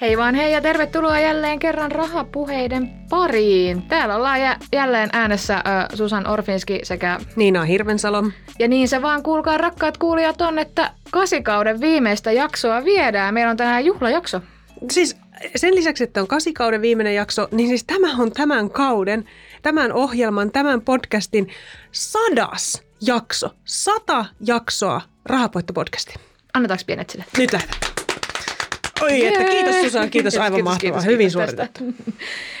Hei vaan hei ja tervetuloa jälleen kerran rahapuheiden pariin. Täällä ollaan jä- jälleen äänessä äh, Susan Orfinski sekä... Niina Hirvensalo. Ja niin se vaan kuulkaa rakkaat kuulijat on, että kasikauden viimeistä jaksoa viedään. Meillä on tänään juhlajakso. Siis sen lisäksi, että on kasikauden viimeinen jakso, niin siis tämä on tämän kauden, tämän ohjelman, tämän podcastin sadas jakso. Sata jaksoa Rahapoitto-podcasti. Annetaanko pienet sille? Nyt lähdetään. Oi, että kiitos Susan, kiitos, aivan mahtavaa, hyvin suoritettu.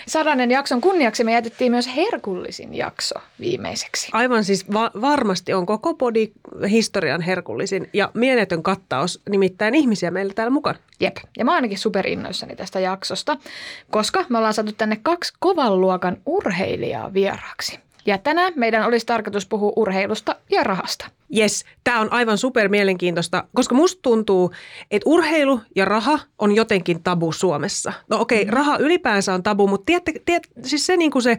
Sadannen jakson kunniaksi me jätettiin myös herkullisin jakso viimeiseksi. Aivan siis va- varmasti on koko podi historian herkullisin ja mieletön kattaus, nimittäin ihmisiä meillä täällä mukana. Jep, ja mä ainakin superinnoissani tästä jaksosta, koska me ollaan saatu tänne kaksi kovan luokan urheilijaa vieraaksi. Ja tänään meidän olisi tarkoitus puhua urheilusta ja rahasta. Yes, tämä on aivan super mielenkiintoista, koska musta tuntuu, että urheilu ja raha on jotenkin tabu Suomessa. No okei, okay, raha ylipäänsä on tabu, mutta tiedätte, tiedät, siis se, niin kuin se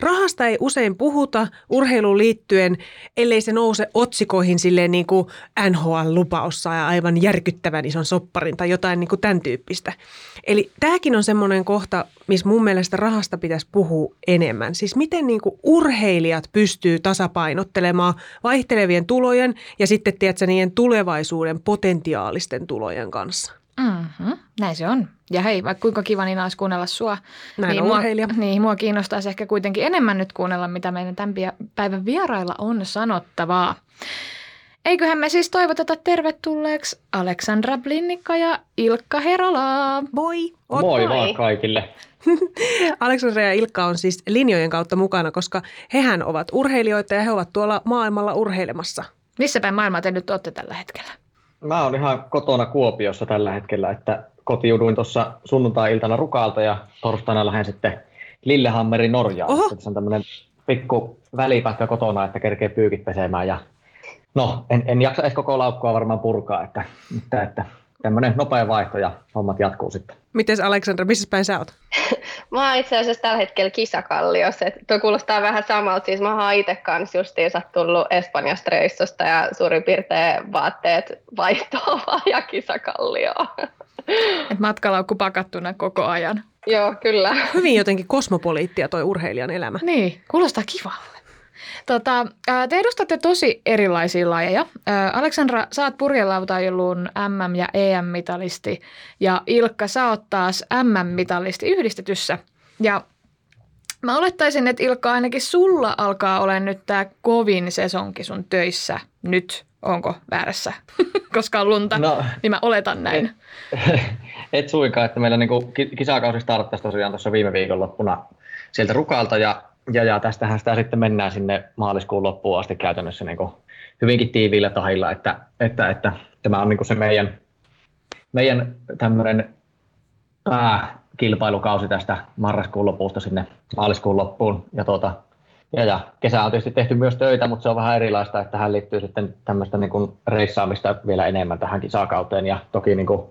rahasta ei usein puhuta urheiluun liittyen, ellei se nouse otsikoihin silleen niin kuin NHL-lupaus saa aivan järkyttävän ison sopparin tai jotain niin kuin tämän tyyppistä. Eli tämäkin on semmoinen kohta, missä mun mielestä rahasta pitäisi puhua enemmän. Siis miten niin kuin urheilijat pystyy tasapainottelemaan vaihtelevien tulojen ja sitten tiedätkö, niiden tulevaisuuden potentiaalisten tulojen kanssa. Mm-hmm. Näin se on. Ja hei, vaikka kuinka kiva niin olisi kuunnella sua. Näin niin mua, niin, mua kiinnostaisi ehkä kuitenkin enemmän nyt kuunnella, mitä meidän tämän päivän vierailla on sanottavaa. Eiköhän me siis toivoteta tervetulleeksi Aleksandra Blinnikka ja Ilkka Herola. Moi! Oot Moi vaan kaikille. Aleksandra ja Ilkka on siis linjojen kautta mukana, koska hehän ovat urheilijoita ja he ovat tuolla maailmalla urheilemassa. Missä päin maailmaa te nyt olette tällä hetkellä? Mä oon ihan kotona Kuopiossa tällä hetkellä, että kotiuduin tuossa sunnuntai-iltana Rukalta ja torstaina lähden sitten Lillehammerin Norjaan. Oho. Että Se on tämmöinen pikku välipätkä kotona, että kerkee pyykit pesemään ja no, en, en jaksa edes koko laukkua varmaan purkaa, että, että, että tämmöinen nopea vaihto ja hommat jatkuu sitten. Mites Aleksandra, missä päin sä oot? Mä oon itse asiassa tällä hetkellä kisakalliossa. Et Tuo kuulostaa vähän samalta. Siis mä oon itse kanssa justiinsa tullut Espanjasta reissusta ja suurin piirtein vaatteet vaihtoa vaan ja kisakallioon. Et matkalaukku pakattuna koko ajan. Joo, kyllä. Hyvin jotenkin kosmopoliittia toi urheilijan elämä. Niin, kuulostaa kivalle. Tota, te edustatte tosi erilaisia lajeja. Aleksandra, sä oot purjelautailun MM- ja EM-mitalisti ja Ilkka, sä oot taas MM-mitalisti yhdistetyssä. Ja mä olettaisin, että Ilkka ainakin sulla alkaa olla nyt tää kovin sesonki sun töissä nyt. Onko väärässä? Koska on lunta, no, niin mä oletan näin. Et suinkaan, että meillä niinku ki- kisakausi starttasi tosiaan tuossa viime viikonloppuna sieltä Rukalta ja, ja, ja tästähän sitä sitten mennään sinne maaliskuun loppuun asti käytännössä niinku hyvinkin tiiviillä tahilla, että, että, että tämä on niinku se meidän, meidän tämmöinen pääkilpailukausi tästä marraskuun lopusta sinne maaliskuun loppuun. Ja, tuota, ja, ja kesä on tietysti tehty myös töitä, mutta se on vähän erilaista, että tähän liittyy sitten tämmöistä niin kuin reissaamista vielä enemmän tähän kisakauteen ja toki niin kuin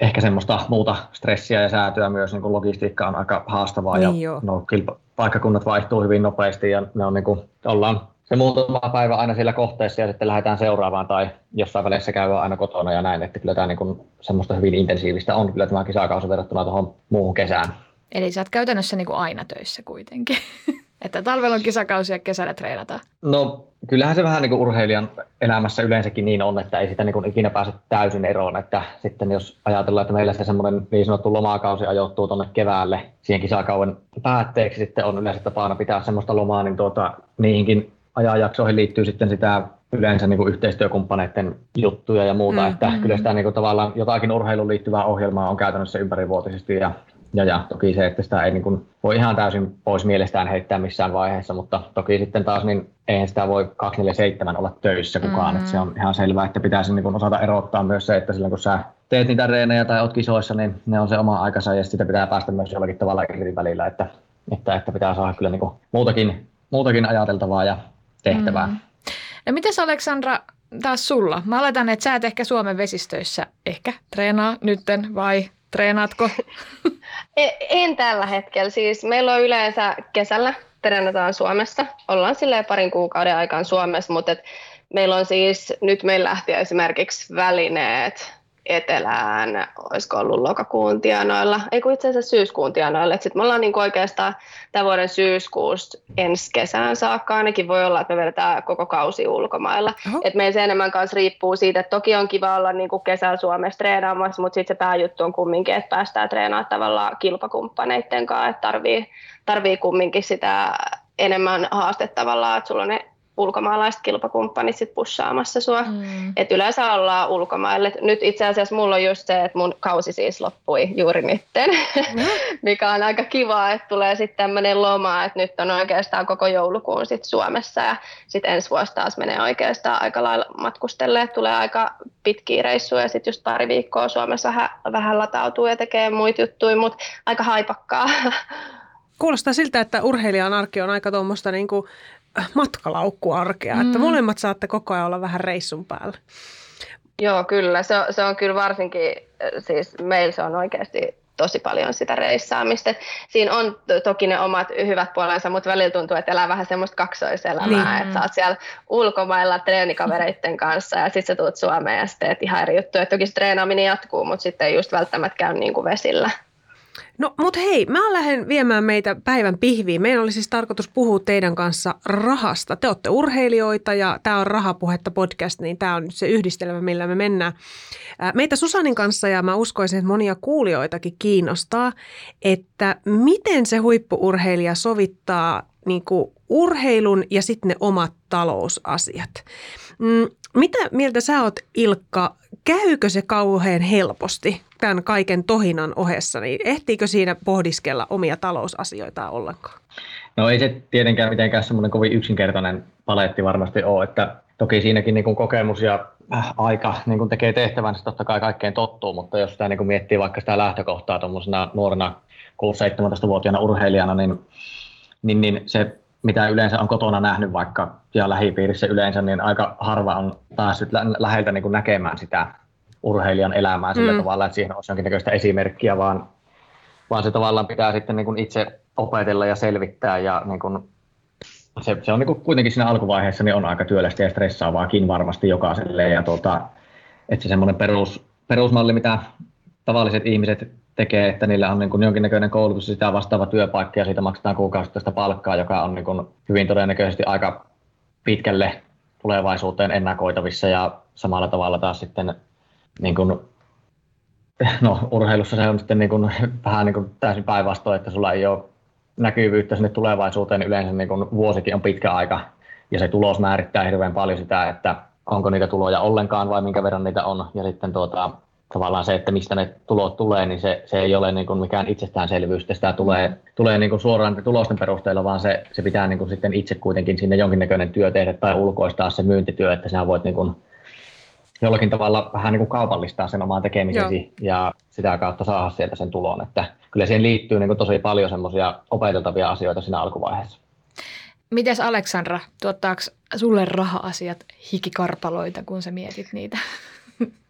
ehkä semmoista muuta stressiä ja säätöä myös, niin kuin logistiikka on aika haastavaa Niin ja no, kilpa- paikkakunnat vaihtuu hyvin nopeasti ja ne on niin kuin, ollaan se muutama päivä aina siellä kohteessa ja sitten lähdetään seuraavaan tai jossain välissä käydään aina kotona ja näin, että kyllä tämä niin kuin semmoista hyvin intensiivistä on kyllä tämä kisakausi verrattuna tuohon muuhun kesään. Eli sä oot käytännössä niin kuin aina töissä kuitenkin. että talvella on kisakausi ja kesällä treenataan. No kyllähän se vähän niin kuin urheilijan elämässä yleensäkin niin on, että ei sitä niin kuin ikinä pääse täysin eroon. Että sitten jos ajatellaan, että meillä se semmoinen niin sanottu lomakausi ajoittuu tuonne keväälle siihen kisakauden päätteeksi, sitten on yleensä tapana pitää semmoista lomaa, niin tuota, niihinkin ajanjaksoihin liittyy sitten sitä yleensä niin kuin yhteistyökumppaneiden juttuja ja muuta, Mm, että mm. kyllä sitä niin kuin tavallaan jotakin urheiluun liittyvää ohjelmaa on käytännössä ympärivuotisesti ja ja, ja toki se, että sitä ei niin kuin voi ihan täysin pois mielestään heittää missään vaiheessa, mutta toki sitten taas niin eihän sitä voi 247 olla töissä kukaan, Mm. että se on ihan selvää, että pitäisi niin kuin osata erottaa myös se, että silloin kun sä teet niitä reenejä tai oot kisoissa, niin ne on se oma aikansa ja sitä pitää päästä myös jollakin tavalla irti välillä, että, että, että pitää saada kyllä niin kuin muutakin, muutakin ajateltavaa ja tehtävää. Mm. No mites Aleksandra, taas sulla? Mä oletan, että sä et ehkä Suomen vesistöissä ehkä treenaa nytten vai treenaatko? E, en tällä hetkellä. Siis meillä on yleensä kesällä treenataan Suomessa. Ollaan silleen parin kuukauden aikaan Suomessa, mutta et meillä on siis, nyt meillä lähti esimerkiksi välineet etelään, olisiko ollut lokakuun tienoilla, ei kun itse asiassa syyskuun tienoilla. Sitten me ollaan niin oikeastaan tämän vuoden syyskuusta ensi kesään saakka ainakin voi olla, että me vedetään koko kausi ulkomailla. Et meidän se enemmän kanssa riippuu siitä, että toki on kiva olla niin kuin kesällä Suomessa treenaamassa, mutta sitten se pääjuttu on kumminkin, että päästään treenaamaan tavallaan kilpakumppaneiden kanssa, että tarvii, tarvii kumminkin sitä enemmän haastetta tavallaan, että sulla on ne ulkomaalaiset kilpakumppanit sit pussaamassa sua. Mm. Et yleensä ollaan ulkomaille. Nyt itse asiassa mulla on just se, että mun kausi siis loppui juuri nytten, mm. mikä on aika kiva, että tulee sitten tämmöinen loma, että nyt on oikeastaan koko joulukuun sit Suomessa ja sitten ensi vuosi taas menee oikeastaan aika lailla matkustelle, että tulee aika pitkiä reissuja ja sitten just pari viikkoa Suomessa vähän, vähän latautuu ja tekee muita juttuja, mutta aika haipakkaa. Kuulostaa siltä, että urheilijan arki on aika tuommoista niin matkalaukkuarkea, mm. että molemmat saatte koko ajan olla vähän reissun päällä. Joo, kyllä. Se on, se on kyllä varsinkin, siis meillä se on oikeasti tosi paljon sitä reissaamista. siinä on toki ne omat hyvät puolensa, mutta välillä tuntuu, että elää vähän semmoista kaksoiselämää, niin. että sä oot siellä ulkomailla treenikavereiden kanssa ja sitten sä tuut Suomeen ja sitten teet ihan eri juttuja. Toki se treenaaminen jatkuu, mutta sitten ei just välttämättä käy niin kuin vesillä. No mut hei, mä lähden viemään meitä päivän pihviin. Meidän oli siis tarkoitus puhua teidän kanssa rahasta. Te olette urheilijoita ja tämä on Rahapuhetta podcast, niin tämä on nyt se yhdistelmä, millä me mennään. Meitä Susanin kanssa ja mä uskoisin, että monia kuulijoitakin kiinnostaa, että miten se huippuurheilija sovittaa niin kuin urheilun ja sitten ne omat talousasiat. Mm, mitä mieltä sä oot Ilkka, käykö se kauhean helposti tämän kaiken tohinan ohessa, niin ehtiikö siinä pohdiskella omia talousasioita ollenkaan? No ei se tietenkään mitenkään semmoinen kovin yksinkertainen paletti varmasti ole, että toki siinäkin niin kuin kokemus ja äh, aika niin kuin tekee tehtävänsä, totta kai kaikkeen tottuu, mutta jos sitä niin kuin miettii vaikka sitä lähtökohtaa tuommoisena nuorena 6-17-vuotiaana urheilijana, niin, niin, niin se mitä yleensä on kotona nähnyt vaikka ja lähipiirissä yleensä, niin aika harva on päässyt lä- läheltä niin kuin näkemään sitä urheilijan elämää sillä mm. tavalla, että siihen olisi jonkinnäköistä esimerkkiä, vaan, vaan se tavallaan pitää sitten niin kuin itse opetella ja selvittää ja niin kuin se, se on niin kuin kuitenkin siinä alkuvaiheessa niin on aika työlästä ja stressaavaakin varmasti jokaiselle ja tuota, että se semmoinen perus, perusmalli, mitä tavalliset ihmiset tekee, että niillä on niin kuin jonkinnäköinen koulutus ja sitä vastaava työpaikka ja siitä maksetaan kuukausittaista palkkaa, joka on niin kuin hyvin todennäköisesti aika pitkälle tulevaisuuteen ennakoitavissa ja samalla tavalla taas sitten niin kuin, no, urheilussa se on sitten niin kuin, vähän niin kuin täysin päinvastoin, että sulla ei ole näkyvyyttä sinne tulevaisuuteen, yleensä niin kuin vuosikin on pitkä aika ja se tulos määrittää hirveän paljon sitä, että onko niitä tuloja ollenkaan vai minkä verran niitä on. Ja sitten tuota, tavallaan se, että mistä ne tulot tulee, niin se, se ei ole niin kuin mikään itsestäänselvyys, että sitä tulee, tulee niin kuin suoraan tulosten perusteella, vaan se, se pitää niin kuin sitten itse kuitenkin sinne jonkinnäköinen työ tehdä tai ulkoistaa se myyntityö, että sinä voit niin kuin jollakin tavalla vähän niin kuin kaupallistaa sen omaan tekemisesi Joo. ja sitä kautta saada sieltä sen tulon. Että kyllä siihen liittyy niin kuin tosi paljon semmoisia opeteltavia asioita siinä alkuvaiheessa. Mites Aleksandra, tuottaako sulle raha-asiat hikikarpaloita, kun sä mietit niitä?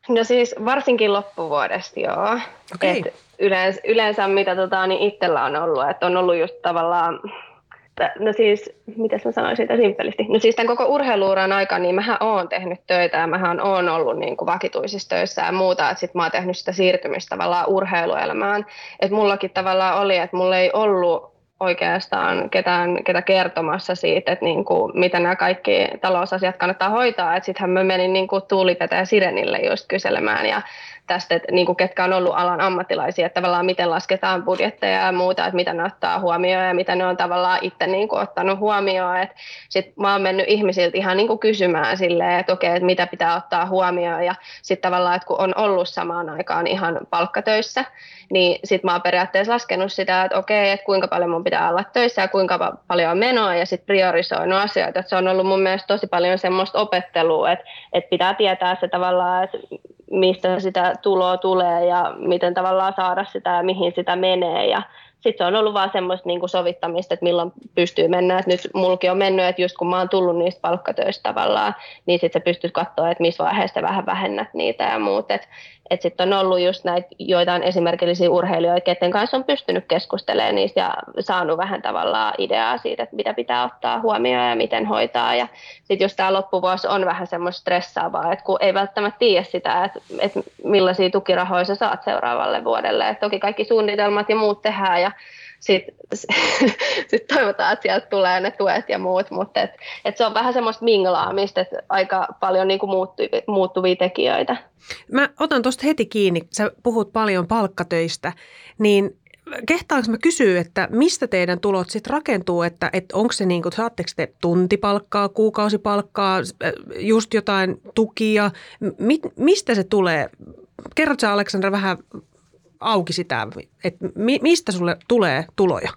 No siis varsinkin loppuvuodesta joo. Okay. Et yleensä, yleensä mitä tota, niin itsellä on ollut, että on ollut just tavallaan no siis, miten mä sanoisin siitä simppelisti? No siis tämän koko urheiluuran aikana, niin mähän oon tehnyt töitä ja mähän oon ollut niin kuin vakituisissa töissä ja muuta, että sit mä oon tehnyt sitä siirtymistä tavallaan urheiluelämään. Että mullakin tavallaan oli, että mulla ei ollut oikeastaan ketään, ketä kertomassa siitä, että niin kuin, miten nämä kaikki talousasiat kannattaa hoitaa. Sittenhän mä menin niin kuin Tuulipetä ja Sirenille just kyselemään ja tästä, että niin kuin ketkä on ollut alan ammattilaisia, että tavallaan miten lasketaan budjetteja ja muuta, että mitä ne ottaa huomioon ja mitä ne on tavallaan itse niin kuin ottanut huomioon. Sitten mä oon mennyt ihmisiltä ihan niin kuin kysymään silleen, että okei, että mitä pitää ottaa huomioon ja sitten tavallaan, että kun on ollut samaan aikaan ihan palkkatöissä, niin sitten mä oon periaatteessa laskenut sitä, että okei, että kuinka paljon mun pitää olla töissä ja kuinka paljon on menoa ja sitten priorisoinut asioita. Että se on ollut mun mielestä tosi paljon semmoista opettelua, että, että pitää tietää se tavallaan, että mistä sitä tuloa tulee ja miten tavallaan saada sitä ja mihin sitä menee. Ja sitten se on ollut vaan semmoista niin kuin sovittamista, että milloin pystyy mennä. Et nyt mulki on mennyt, että just kun mä oon tullut niistä palkkatöistä tavallaan, niin sitten sä pystyt katsoa, että missä vaiheessa vähän vähennät niitä ja muut. Että et sitten on ollut just näitä joitain esimerkillisiä urheilijoita, keiden kanssa on pystynyt keskustelemaan niistä ja saanut vähän tavallaan ideaa siitä, että mitä pitää ottaa huomioon ja miten hoitaa. Ja sitten jos tämä loppuvuosi on vähän semmoista stressaavaa, että kun ei välttämättä tiedä sitä, että, että millaisia tukirahoja sä saat seuraavalle vuodelle. Et toki kaikki suunnitelmat ja muut tehdään ja sitten sit toivotaan, että sieltä tulee ne tuet ja muut, mutta et, et se on vähän semmoista minglaamista, että aika paljon niinku muuttuvia, muuttuvia tekijöitä. Mä otan tuosta heti kiinni, sä puhut paljon palkkatöistä, niin kehtaanko mä kysyä, että mistä teidän tulot sitten rakentuu, että, että onko se niin kuin, saatteko te tuntipalkkaa, kuukausipalkkaa, just jotain tukia, Mi, mistä se tulee? Kerrotko Aleksandra vähän auki sitä, että mi, mistä sulle tulee tuloja?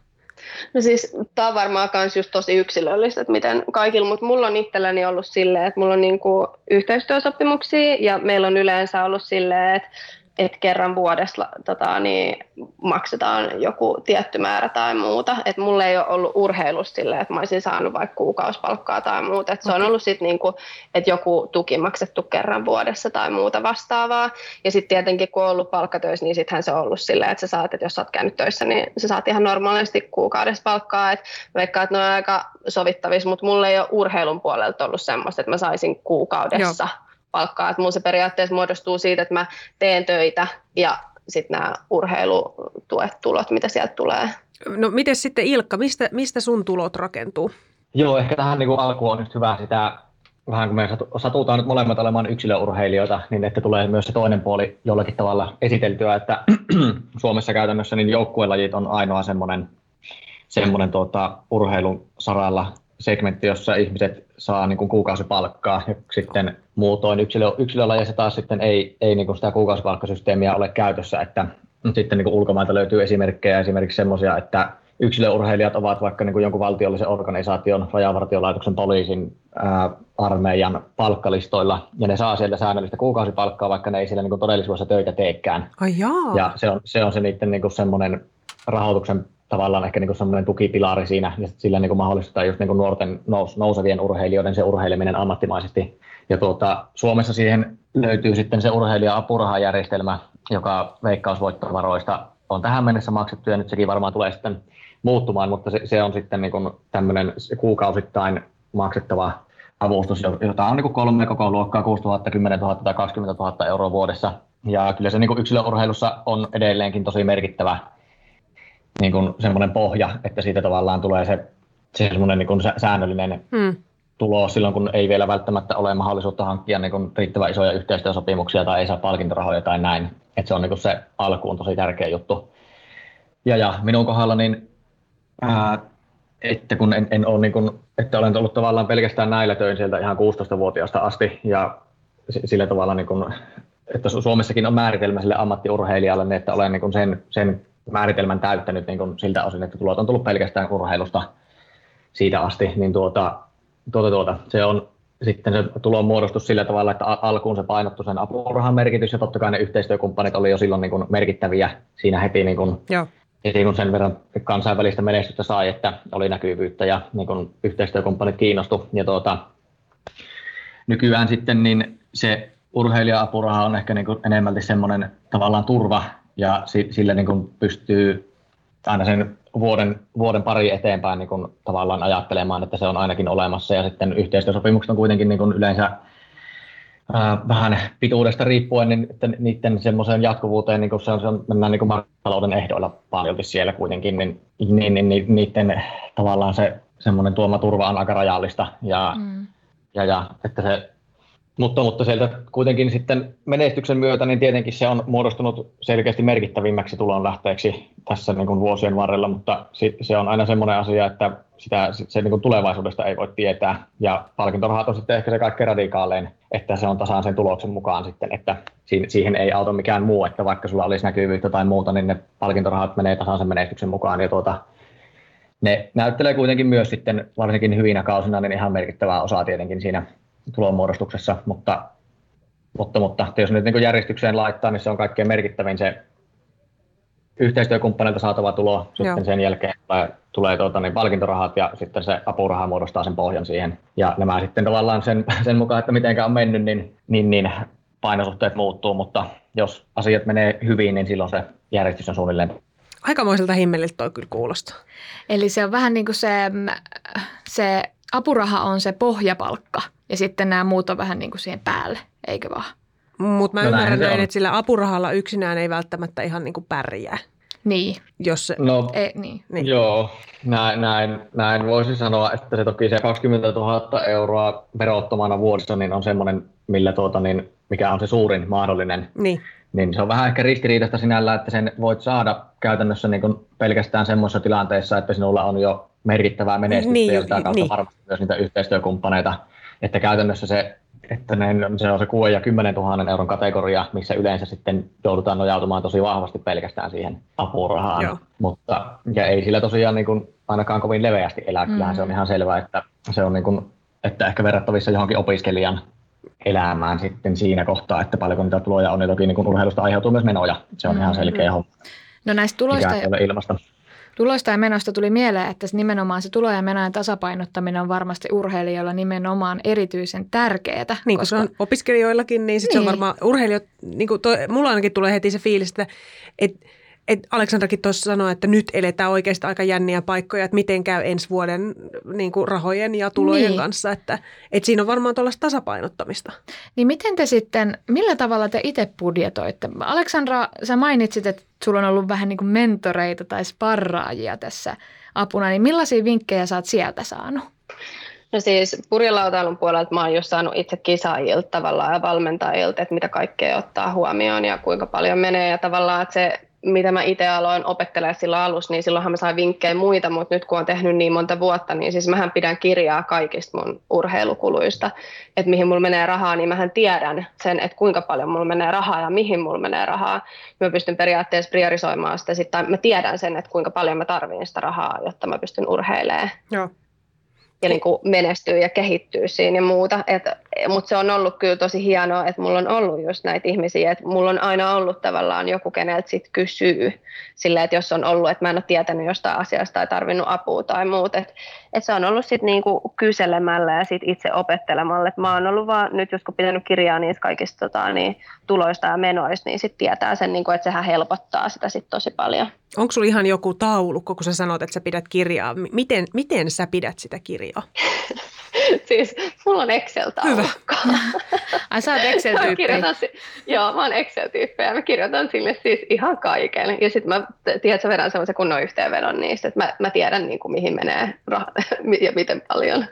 No siis tämä on varmaan myös just tosi yksilöllistä, että miten kaikilla, mutta mulla on itselläni ollut silleen, että mulla on niinku yhteistyösopimuksia ja meillä on yleensä ollut silleen, että että kerran vuodessa tota, niin maksetaan joku tietty määrä tai muuta. Et mulla ei ole ollut urheilusta silleen, että mä olisin saanut vaikka kuukausipalkkaa tai muuta. Et se okay. on ollut sitten niinku, että joku tuki maksettu kerran vuodessa tai muuta vastaavaa. Ja sitten tietenkin kun on ollut palkkatöissä, niin sittenhän se on ollut silleen, että sä saat, että jos sä oot käynyt töissä, niin sä saat ihan normaalisti kuukaudessa palkkaa. Et vaikka että ne on aika sovittavissa, mutta mulla ei ole urheilun puolelta ollut semmoista, että mä saisin kuukaudessa Joo palkkaa. Että mun se periaatteessa muodostuu siitä, että mä teen töitä ja sitten nämä urheilutuet, tulot, mitä sieltä tulee. No miten sitten Ilkka, mistä, mistä sun tulot rakentuu? Joo, ehkä tähän niin kuin alkuun on nyt hyvä sitä, vähän kun me satutaan nyt molemmat olemaan yksilöurheilijoita, niin että tulee myös se toinen puoli jollakin tavalla esiteltyä, että Suomessa käytännössä niin joukkuelajit on ainoa semmoinen, semmoinen tuota, urheilun saralla segmentti, jossa ihmiset saa niin kuin kuukausipalkkaa ja sitten muutoin yksilö, yksilölajeissa taas sitten ei, ei niin kuin sitä kuukausipalkkasysteemiä ole käytössä, että sitten niin kuin ulkomailta löytyy esimerkkejä esimerkiksi semmoisia, että yksilöurheilijat ovat vaikka niin kuin jonkun valtiollisen organisaation, rajavartiolaitoksen, poliisin, ää, armeijan palkkalistoilla, ja ne saa sieltä säännöllistä kuukausipalkkaa, vaikka ne ei siellä niin kuin todellisuudessa töitä teekään. Ai jaa. Ja se on se, on se niiden niin kuin semmoinen rahoituksen tavallaan ehkä niin semmoinen tukipilari siinä, ja sillä niin mahdollistetaan just niin nuorten nous, nousevien urheilijoiden se urheileminen ammattimaisesti. Ja tuota, Suomessa siihen löytyy sitten se urheilija-apurahajärjestelmä, joka veikkausvoittovaroista on tähän mennessä maksettu, ja nyt sekin varmaan tulee sitten muuttumaan, mutta se, se on sitten niin tämmöinen kuukausittain maksettava avustus, jota on niin kolme koko luokkaa, 6 000, 10 000 tai 20 000 euroa vuodessa. Ja kyllä se niin yksilöurheilussa on edelleenkin tosi merkittävä niin kuin semmoinen pohja, että siitä tavallaan tulee se, se semmoinen niin kuin säännöllinen hmm. tulo silloin, kun ei vielä välttämättä ole mahdollisuutta hankkia niin kuin riittävän isoja yhteistyösopimuksia tai ei saa palkintorahoja tai näin. Että se on niin kuin se alkuun tosi tärkeä juttu. Ja, ja minun kohdalla niin ää, että kun en, en ole niin kuin, että olen ollut tavallaan pelkästään näillä töin sieltä ihan 16-vuotiaasta asti ja sillä tavalla niin kuin, että Suomessakin on määritelmä sille ammattiurheilijalle, niin että olen niin kuin sen, sen määritelmän täyttänyt niin kuin siltä osin, että tulot on tullut pelkästään urheilusta siitä asti, niin tuota, tuota, tuota, se on sitten se tulon muodostus sillä tavalla, että alkuun se painottui sen apurahan merkitys ja totta kai ne yhteistyökumppanit oli jo silloin niin kuin merkittäviä siinä heti, niin kuin, Joo. heti kun sen verran kansainvälistä menestystä sai, että oli näkyvyyttä ja niin kuin yhteistyökumppanit kiinnostu. Ja tuota, nykyään sitten niin se urheilija-apuraha on ehkä niin enemmälti semmoinen tavallaan turva ja sillä niin kuin pystyy aina sen vuoden, vuoden pari eteenpäin niin kuin tavallaan ajattelemaan, että se on ainakin olemassa ja sitten yhteistyösopimukset on kuitenkin niin kuin yleensä ää, vähän pituudesta riippuen, niin että niiden semmoiseen jatkuvuuteen, niin se on, se on, mennään niin kuin markkinatalouden ehdoilla paljolti siellä kuitenkin, niin, niin, niin, niin niiden tavallaan se semmoinen tuoma turva on aika rajallista ja, mm. ja, ja että se mutta, mutta sieltä kuitenkin sitten menestyksen myötä, niin tietenkin se on muodostunut selkeästi merkittävimmäksi tulonlähteeksi tässä niin kuin vuosien varrella, mutta se on aina semmoinen asia, että sitä, se niin kuin tulevaisuudesta ei voi tietää. Ja palkintorahat on sitten ehkä se kaikkein radikaalein, että se on tasaan sen tuloksen mukaan sitten, että siihen ei auta mikään muu, että vaikka sulla olisi näkyvyyttä tai muuta, niin ne palkintorahat menee tasaan sen menestyksen mukaan. Ja tuota, ne näyttelee kuitenkin myös sitten, varsinkin hyvinä kausina, niin ihan merkittävää osaa tietenkin siinä tulonmuodostuksessa, mutta, mutta, mutta jos nyt niin järjestykseen laittaa, niin se on kaikkein merkittävin se yhteistyökumppaneilta saatava tulo, sitten Joo. sen jälkeen tulee, tulee tuota, niin palkintorahat ja sitten se apuraha muodostaa sen pohjan siihen. Ja nämä sitten tavallaan sen, sen mukaan, että mitenkä on mennyt, niin, niin, niin painosuhteet muuttuu, mutta jos asiat menee hyvin, niin silloin se järjestys on suunnilleen Aikamoiselta himmeliltä toi kyllä kuulostaa. Eli se on vähän niin kuin se, se apuraha on se pohjapalkka ja sitten nämä muut on vähän niin kuin siihen päälle, eikö vaan? Mutta mä No ymmärrän näin, että sillä apurahalla yksinään ei välttämättä ihan niin kuin pärjää. Niin, Jos se, No e, niin. Niin. Joo, näin, näin, näin voisi sanoa, että se toki se 20 000 euroa verottomana vuodessa niin on semmoinen, millä tuota, niin, mikä on se suurin mahdollinen. niin, Niin se on vähän ehkä ristiriitaista sinällä, että sen voit saada käytännössä niin kuin pelkästään semmoisessa tilanteessa, että sinulla on jo merkittävää menestystä Niin, ja sitä kautta niin. varmasti myös niitä yhteistyökumppaneita. Että käytännössä se, että ne, se on se 6 ja 10 000 euron kategoria, missä yleensä sitten joudutaan nojautumaan tosi vahvasti pelkästään siihen apurahaan. Joo. Mutta ja ei sillä tosiaan niin kuin ainakaan kovin leveästi elää. Kyllähän se on ihan selvää, että se on niin kuin, että ehkä verrattavissa johonkin opiskelijan elämään sitten siinä kohtaa, että paljonko niitä tuloja on, ja toki niin kuin urheilusta aiheutuu myös menoja. Se on ihan selkeä homma, No näistä tuloista, ilmasta. Tuloista ja menoista tuli mieleen, että nimenomaan se tulo- ja menojen tasapainottaminen on varmasti urheilijoilla nimenomaan erityisen tärkeää. niin se on opiskelijoillakin, niin sitten niin. se on Niin. varmaan urheilijat, niin kuin toi, mulla ainakin tulee heti se fiilis, että et, et Aleksandrakin tuossa sanoi, että nyt eletään oikeasti aika jänniä paikkoja, että miten käy ensi vuoden niin kuin rahojen ja tulojen Niin. kanssa, että et siinä on varmaan tuollaista tasapainottamista. Niin miten te sitten, millä tavalla te itse budjetoitte? Aleksandra, sä mainitsit, että sulla on ollut vähän niin kuin mentoreita tai sparraajia tässä apuna, niin millaisia vinkkejä sä oot sieltä saanut? No siis purjelautailun puolelta mä oon just saanut itse kisaajilta tavallaan ja valmentajilta, että mitä kaikkea ottaa huomioon ja kuinka paljon menee ja tavallaan, että se mitä mä itse aloin opettelemaan silloin alussa, niin silloinhan mä sain vinkkejä muita, mutta nyt kun on tehnyt niin monta vuotta, niin siis mähän pidän kirjaa kaikista mun urheilukuluista, että mihin mulla menee rahaa, niin mähän tiedän sen, että kuinka paljon mulla menee rahaa ja mihin mulla menee rahaa. Mä pystyn periaatteessa priorisoimaan sitä, sit, tai mä tiedän sen, että kuinka paljon mä tarvitsen sitä rahaa, jotta mä pystyn urheilemaan Joo. ja niin kuin menestyy ja kehittyy siinä ja muuta. Mutta se on ollut kyllä tosi hienoa, että mulla on ollut just näitä ihmisiä, että mulla on aina ollut tavallaan joku, keneltä sit kysyy silleen, että jos on ollut, että mä en ole tietänyt jostain asiasta tai tarvinnut apua tai muuta. Että et se on ollut sitten niinku kyselemällä ja sit itse opettelemalla. Et mä oon ollut vaan nyt, jos kun pitänyt kirjaa niistä kaikista tota, niin, tuloista ja menoista, niin sitten tietää sen, niinku, että sehän helpottaa sitä sit tosi paljon. Onko sulla ihan joku taulukko, kun sä sanot, että sä pidät kirjaa? Miten, miten sä pidät sitä kirjaa? siis mulla on Excel-taulukko. Ai sä oot Excel-tyyppi. joo, mä oon Excel-tyyppejä ja mä kirjoitan sille siis ihan kaiken. Ja sitten mä, tiedätkö, vedän semmoisen kunnon yhteenvedon niistä, että mä, mä tiedän niin kuin, mihin menee rahat ja miten paljon.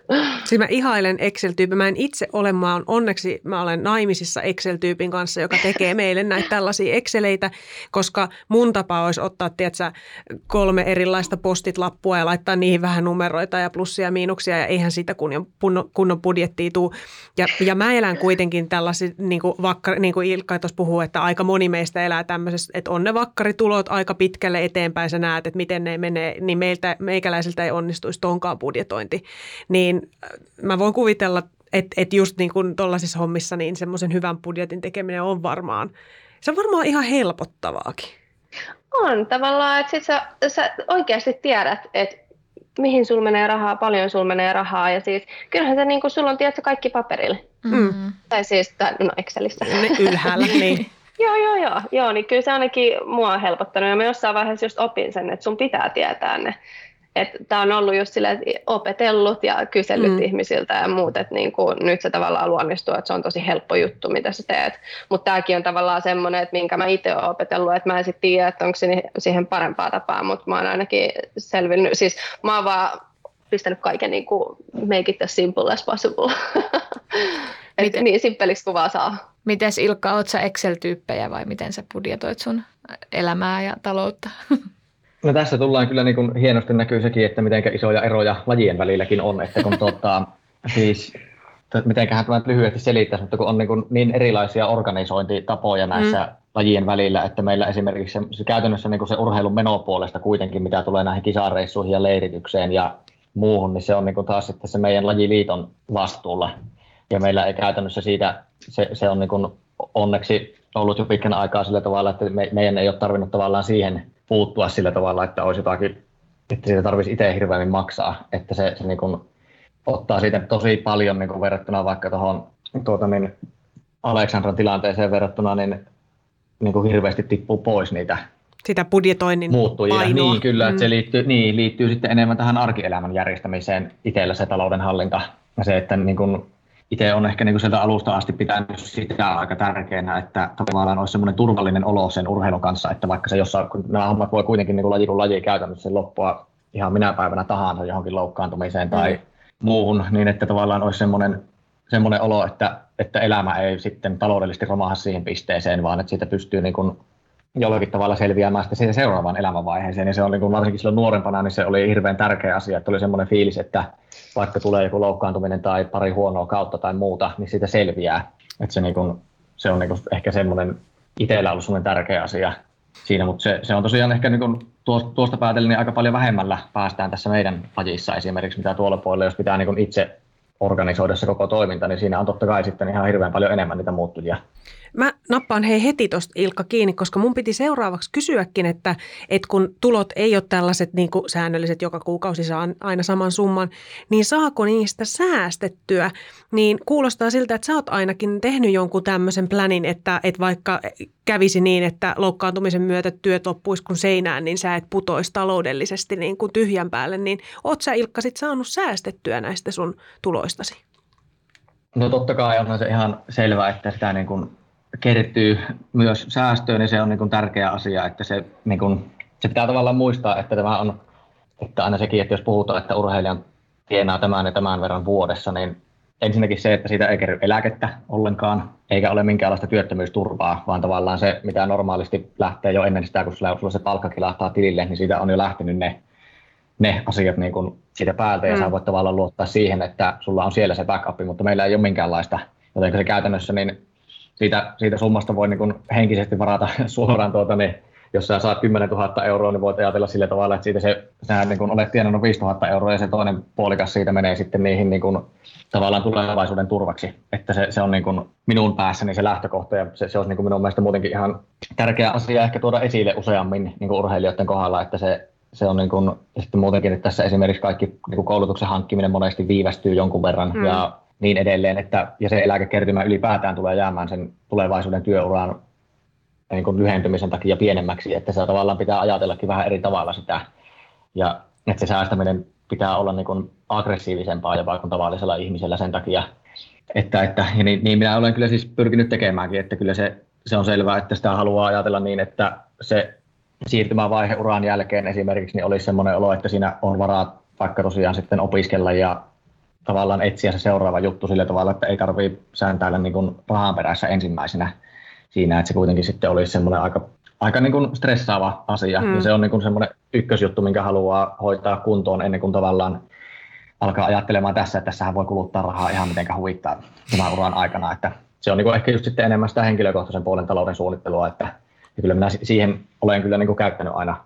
Siis mä ihailen Excel-tyyppiä. Mä en itse ole, mä oon onneksi, mä olen naimisissa Excel-tyypin kanssa, joka tekee meille näitä tällaisia Exceleitä, koska mun tapa olisi ottaa, tiedätkö, kolme erilaista postit-lappua ja laittaa niihin vähän numeroita ja plussia ja miinuksia ja eihän siitä kunnon, kunnon, budjettia tuu. Ja, ja mä elän kuitenkin tällaisia, niin kuin, vakkar, niin kuin Ilkka tuossa puhuu, että aika moni meistä elää tämmöisessä, että on ne vakkaritulot aika pitkälle eteenpäin, sä näet, että miten ne menee, niin meiltä, meikäläisiltä ei onnistuisi tonkaan budjetointi. Niin äh, mä voin kuvitella, että, että just niin kuin tuollaisissa hommissa, niin semmoisen hyvän budjetin tekeminen on varmaan, se on varmaan ihan helpottavaakin. On tavallaan, että sit sä, sä oikeasti tiedät, että mihin sul menee rahaa, paljon sul menee rahaa. Ja siis kyllähän se niin kuin, sulla on tiedätkö, kaikki paperilla. Mm. Tai siis no Excelissä. Ne ylhäällä, niin. Joo, joo, joo, joo, niin kyllä se ainakin mua on helpottanut ja mä jossain vaiheessa just opin sen, että sun pitää tietää ne. Tämä on ollut just silleen, että opetellut ja kysellyt Mm. ihmisiltä ja muut, että niin kuin, nyt se tavallaan luonnistuu, että se on tosi helppo juttu, mitä sä teet. Mutta tämäkin on tavallaan semmoinen, että minkä mä itse olen opetellut, että mä en sitten tiedä, että onko se siihen parempaa tapaa, mutta mä oon ainakin selvinnyt, siis mä oon vaan pistänyt kaiken niin kuin make it as simple as possible. Et Miten- niin simppeliksi kuin vaan saa. Mites Ilkka, oot sä Excel-tyyppejä vai miten sä budjetoit sun elämää ja taloutta? No tässä tullaan kyllä niin kuin hienosti näkyy sekin, että miten isoja eroja lajien välilläkin on, että kun tuota, siis mitenköhän tämä lyhyesti selittäisi, mutta kun on niin, kuin niin erilaisia organisointitapoja näissä mm. lajien välillä, että meillä esimerkiksi se, se käytännössä niin kuin se urheilun menopuolesta kuitenkin, mitä tulee näihin kisareissuihin ja leiritykseen ja muuhun, niin se on niin kuin taas sitten se meidän lajiliiton vastuulla. Ja meillä ei käytännössä siitä, se, se on niin kuin onneksi ollut jo pitkän aikaa sillä tavalla, että me, meidän ei ole tarvinnut tavallaan siihen puuttua sillä tavalla, että olisi jotakin, että siitä tarvitsisi itse hirveämmin maksaa, että se, se niin kuin ottaa siitä tosi paljon niin kuin verrattuna vaikka tuohon tuota, niin Aleksandran tilanteeseen verrattuna, niin, niin kuin hirveästi tippuu pois niitä sitä budjetoinnin muuttujia. painoa. Niin, kyllä, Mm. että se liittyy, niin, liittyy sitten enemmän tähän arkielämän järjestämiseen itsellä se talouden hallinta. Ja se, että niin kun itse on ehkä niin kuin sieltä alusta asti pitänyt sitä aika tärkeänä, että tavallaan olisi semmoinen turvallinen olo sen urheilun kanssa, että vaikka se jossain, kun nämä hommat voi kuitenkin niin kuin laji kuin laji käytännössä loppua ihan minä päivänä tahansa johonkin loukkaantumiseen tai muuhun, niin että tavallaan olisi semmoinen, semmoinen olo, että, että elämä ei sitten taloudellisesti romaha siihen pisteeseen, vaan että siitä pystyy niin kuin jollakin tavalla selviämään sitten siihen seuraavaan elämänvaiheeseen. Ja se on niin varsinkin silloin nuorempana, niin se oli hirveän tärkeä asia, että oli semmoinen fiilis, että vaikka tulee joku loukkaantuminen tai pari huonoa kautta tai muuta, niin siitä selviää. Että se, niin kuin, se on niin kuin ehkä semmoinen itsellä ollut semmoinen tärkeä asia siinä, mutta se, se on tosiaan ehkä niin kuin tuosta, tuosta päätellen niin aika paljon vähemmällä päästään tässä meidän lajissa esimerkiksi, mitä tuolla puolella, jos pitää niin kuin itse organisoida se koko toiminta, niin siinä on totta kai sitten ihan hirveän paljon enemmän niitä muuttujia. Mä nappaan hei heti tuosta Ilkka kiinni, koska mun piti seuraavaksi kysyäkin, että, että kun tulot ei ole tällaiset niin kuin säännölliset, joka kuukausi saa aina saman summan, niin saako niistä säästettyä? Niin kuulostaa siltä, että sä oot ainakin tehnyt jonkun tämmöisen planin, että, että vaikka kävisi niin, että loukkaantumisen myötä työt loppuisi kuin seinään, niin sä et putoisi taloudellisesti niin kuin tyhjän päälle, niin oot sä Ilkka sit saanut säästettyä näistä sun tuloistasi? No totta kai onhan se ihan selvää, että sitä niin kuin kertyy myös säästöön, niin se on niin kuin tärkeä asia, että se, niin kuin, se pitää tavallaan muistaa, että tämä on, että aina sekin, että jos puhutaan, että urheilijan tienaa tämän ja tämän verran vuodessa, niin ensinnäkin se, että siitä ei kerry eläkettä ollenkaan, eikä ole minkäänlaista työttömyysturvaa, vaan tavallaan se, mitä normaalisti lähtee jo ennen sitä, kun sulla, sulla se palkka kilahtaa tilille, niin siitä on jo lähtenyt ne, ne asiat niin kuin siitä päältä, ja mm. sä voit tavallaan luottaa siihen, että sulla on siellä se backup, mutta meillä ei ole minkäänlaista, joten se käytännössä niin siitä, siitä summasta voi niin kuin henkisesti varata suoraan, tuota, niin jos sä saat 10 000 euroa, niin voit ajatella sillä tavalla, että siitä se, sä niin kuin olet tienannut 5 000 euroa ja se toinen puolikas siitä menee sitten niihin niin kuin, tavallaan tulevaisuuden turvaksi. Että se, se on niin kuin minun päässäni se lähtökohta ja se, se olisi niin kuin minun mielestä muutenkin ihan tärkeä asia ehkä tuoda esille useammin niin kuin urheilijoiden kohdalla, että se, se on niin kuin, sitten muutenkin, että tässä esimerkiksi kaikki niin kuin koulutuksen hankkiminen monesti viivästyy jonkun verran mm. ja niin edelleen, että, ja se eläkekertymä ylipäätään tulee jäämään sen tulevaisuuden työuran niin kuin lyhentymisen takia pienemmäksi, että se tavallaan pitää ajatellakin vähän eri tavalla sitä, ja että se säästäminen pitää olla niin kuin aggressiivisempaa jopa kuin tavallisella ihmisellä sen takia, että, että ja niin, niin, minä olen kyllä siis pyrkinyt tekemäänkin, että kyllä se, se on selvää, että sitä haluaa ajatella niin, että se siirtymävaihe uran jälkeen esimerkiksi niin olisi sellainen olo, että siinä on varaa vaikka tosiaan sitten opiskella ja tavallaan etsiä se seuraava juttu sillä tavalla, että ei tarvitse sääntäillä niin kuin rahan perässä ensimmäisenä siinä, että se kuitenkin sitten olisi semmoinen aika, aika niin kuin stressaava asia. Mm. Ja se on niin kuin semmoinen ykkösjuttu, minkä haluaa hoitaa kuntoon ennen kuin tavallaan alkaa ajattelemaan tässä, että tässähän voi kuluttaa rahaa ihan mitenkä huvittaa tämän uran aikana. Että se on niin kuin ehkä just sitten enemmän sitä henkilökohtaisen puolen talouden suunnittelua, että ja kyllä minä siihen olen kyllä niin kuin käyttänyt aina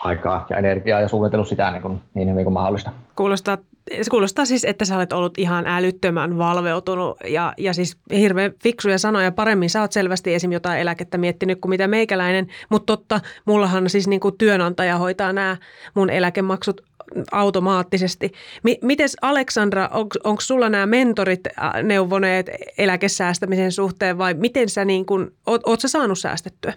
aikaa ja energiaa ja suunnitellut sitä niin, kuin, niin hyvin kuin mahdollista. Kuulostaa, se kuulostaa siis, että sä olet ollut ihan älyttömän valveutunut ja, ja siis hirveän fiksuja sanoja. Paremmin sä oot selvästi esim. jotain eläkettä miettinyt kuin mitä meikäläinen, mutta totta, mullahan siis niin kuin työnantaja hoitaa nämä mun eläkemaksut automaattisesti. M- mites Aleksandra, onko sulla nämä mentorit neuvoneet eläkesäästämisen suhteen vai miten sä niin kuin, oot, oot sä saanut säästettyä?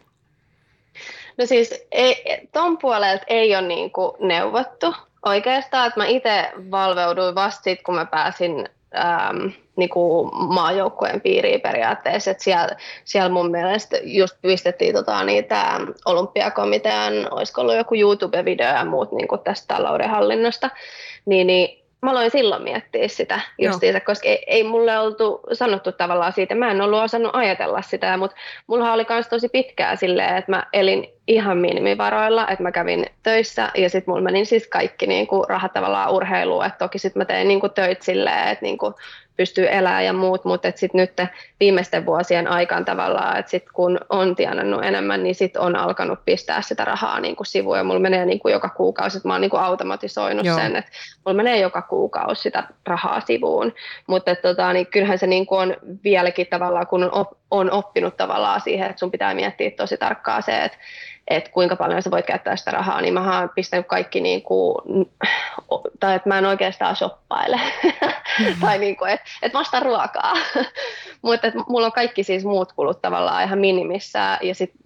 No siis ei, ton puolelta ei ole niin kuin neuvottu. Oikeastaan, että mä itse valveuduin vasta sit, kun mä pääsin ähm, niin kuin maajoukkueen piiriin periaatteessa. Että siellä, siellä mun mielestä just pistettiin tota, niitä olympiakomitean, olisiko ollut joku YouTube-video ja muut niin kuin tästä taloudenhallinnosta, niin, niin mä aloin silloin miettiä sitä justiinsa, koska ei, ei mulle oltu sanottu tavallaan siitä, mä en ollut osannut ajatella sitä, mutta mulla oli myös tosi pitkää silleen, että mä elin ihan minimivaroilla, että mä kävin töissä ja sitten mulla meni siis kaikki niin kuin, rahat tavallaan urheiluun, että toki sitten mä tein niin kuin, töitä silleen, että niin kuin, pystyy elämään ja muut, mutta sitten nyt viimeisten vuosien aikaan tavallaan, että sit kun on tienannut enemmän, niin sitten on alkanut pistää sitä rahaa niin kuin sivuun ja mulla menee niin kuin joka kuukausi, että mä oon niin kuin automatisoinut Joo. sen, että mulla menee joka kuukausi sitä rahaa sivuun, mutta tota, niin kyllähän se niin kuin on vieläkin tavallaan, kun on on oppinut tavallaan siihen, että sun pitää miettiä tosi tarkkaan se, että, että kuinka paljon sä voit käyttää sitä rahaa, niin mä oon pistänyt kaikki niin kuin, tai että mä en oikeastaan shoppaile, mm-hmm. tai niin kuin, että, että mä ostan ruokaa, mutta mulla on kaikki siis muut kulut tavallaan ihan minimissä, ja sitten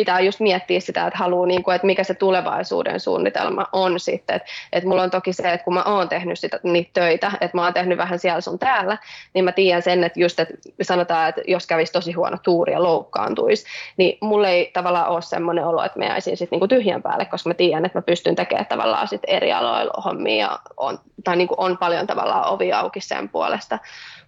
pitää just miettiä sitä, että haluaa, niin kuin, että mikä se tulevaisuuden suunnitelma on sitten. Että, että mulla on toki se, että kun mä oon tehnyt sitä, niitä töitä, että mä oon tehnyt vähän siellä sun täällä, niin mä tiedän sen, että just, että sanotaan, että jos kävisi tosi huono tuuri ja loukkaantuisi, niin mulla ei tavallaan ole semmoinen olo, että mä jäisin sitten niin tyhjän päälle, koska mä tiedän, että mä pystyn tekemään tavallaan sit eri aloilla hommia on, tai niin kuin on paljon tavallaan ovi auki sen puolesta.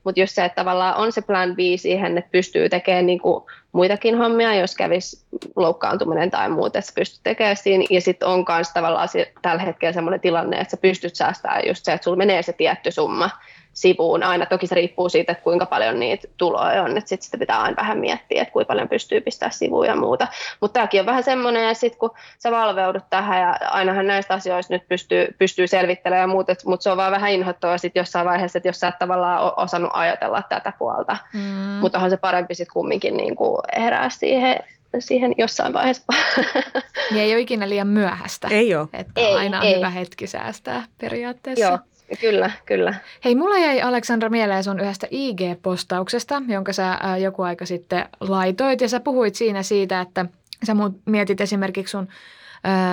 Mutta just se, että tavallaan on se plan B siihen, että pystyy tekemään niin kuin muitakin hommia, jos kävisi loukkaantuminen tai muuta, että pystyt tekemään siinä. Ja sitten on myös tavallaan tällä hetkellä sellainen tilanne, että sä pystyt säästämään just se, että sulla menee se tietty summa sivuun. Aina toki se riippuu siitä, että kuinka paljon niitä tuloja on, että sitten sitä pitää aina vähän miettiä, että kuinka paljon pystyy pistää sivuun ja muuta. Mutta tämäkin on vähän semmoinen, ja sitten kun sä valveudut tähän, ja ainahan näistä asioista nyt pystyy, pystyy selvittelemään ja muuta, mutta se on vaan vähän inhottavaa sitten jossain vaiheessa, että jos sä et tavallaan ole osannut ajatella tätä puolta. Mm. Mutta onhan se parempi sitten kumminkin niin kuin herää siihen siihen jossain vaiheessa. Niin ei ole ikinä liian myöhäistä. Ei ole. Että ei, aina on ei. hyvä hetki säästää periaatteessa. Joo, Kyllä, kyllä. Hei, mulla jäi Aleksandra mieleen sun yhdestä IG-postauksesta, jonka sä ää, joku aika sitten laitoit. Ja sä puhuit siinä siitä, että sä mietit esimerkiksi sun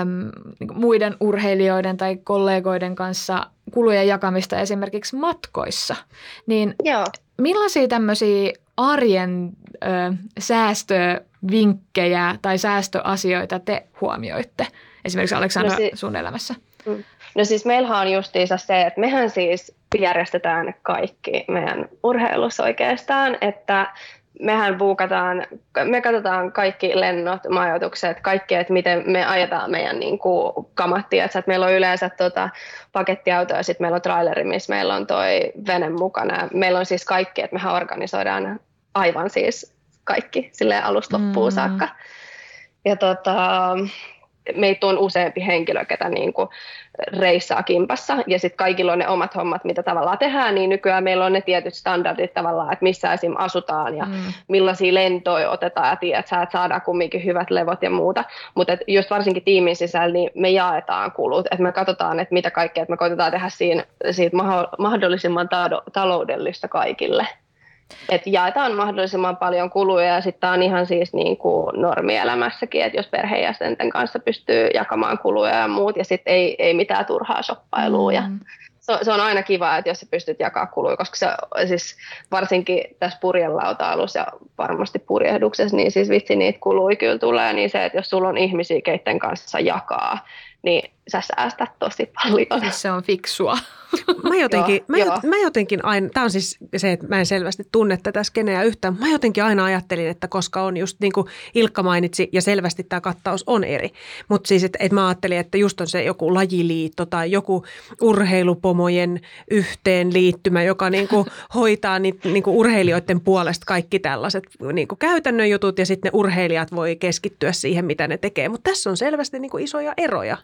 äm, muiden urheilijoiden tai kollegoiden kanssa kulujen jakamista esimerkiksi matkoissa. Niin Joo. millaisia tämmöisiä arjen ö, säästövinkkejä tai säästöasioita te huomioitte esimerkiksi Aleksandra no si- sun elämässä? No siis meillähän on justiinsa se, että mehän siis järjestetään kaikki meidän urheilussa oikeastaan, että mehän buukataan, me katsotaan kaikki lennot, majoitukset, kaikki, että miten me ajetaan meidän niin kuin, kamattia. Että meillä on yleensä tota, pakettiauto ja sitten meillä on traileri, missä meillä on toi vene mukana. Meillä on siis kaikki, että mehän organisoidaan aivan siis kaikki sille alusta loppuun mm. saakka. Ja tota, meitä on useampi henkilö, ketä niin kuin reissaa kimpassa, ja sitten kaikilla on ne omat hommat, mitä tavallaan tehdään, niin nykyään meillä on ne tietyt standardit tavallaan, että missä esim. asutaan ja mm. millaisia lentoja otetaan, ja tiedät, että saadaan kumminkin hyvät levot ja muuta, mutta just varsinkin tiimin sisällä, niin me jaetaan kulut, että me katsotaan, että mitä kaikkea, että me koitetaan tehdä siinä, siitä mahdollisimman taloudellista kaikille että jaetaan mahdollisimman paljon kuluja ja sitten on ihan siis niin kuin normielämässäkin, että jos perheenjäsenten kanssa pystyy jakamaan kuluja ja muut ja sitten ei, ei mitään turhaa shoppailua mm. ja se, se on aina kiva, että jos sä pystyt jakaa kuluja, koska se siis varsinkin tässä purjelauta-alussa ja varmasti purjehduksessa, niin siis vitsi niitä kuluja kyllä tulee, niin se, että jos sulla on ihmisiä, keiden kanssa jakaa, niin sä säästät tosi paljon. Siis se on fiksua. Mä jotenkin, joo, mä, joo. mä jotenkin aina, tämä on siis se, että mä en selvästi tunne tätä skeneä yhtään, mä jotenkin aina ajattelin, että koska on just niin kuin Ilkka mainitsi ja selvästi tämä kattaus on eri, mutta siis, että, että mä ajattelin, että just on se joku lajiliitto tai joku urheilupomojen yhteenliittymä, joka niin kuin hoitaa niitä niin kuin urheilijoiden puolesta kaikki tällaiset niin kuin käytännön jutut ja sitten ne urheilijat voi keskittyä siihen, mitä ne tekee, mutta tässä on selvästi niin kuin isoja eroja.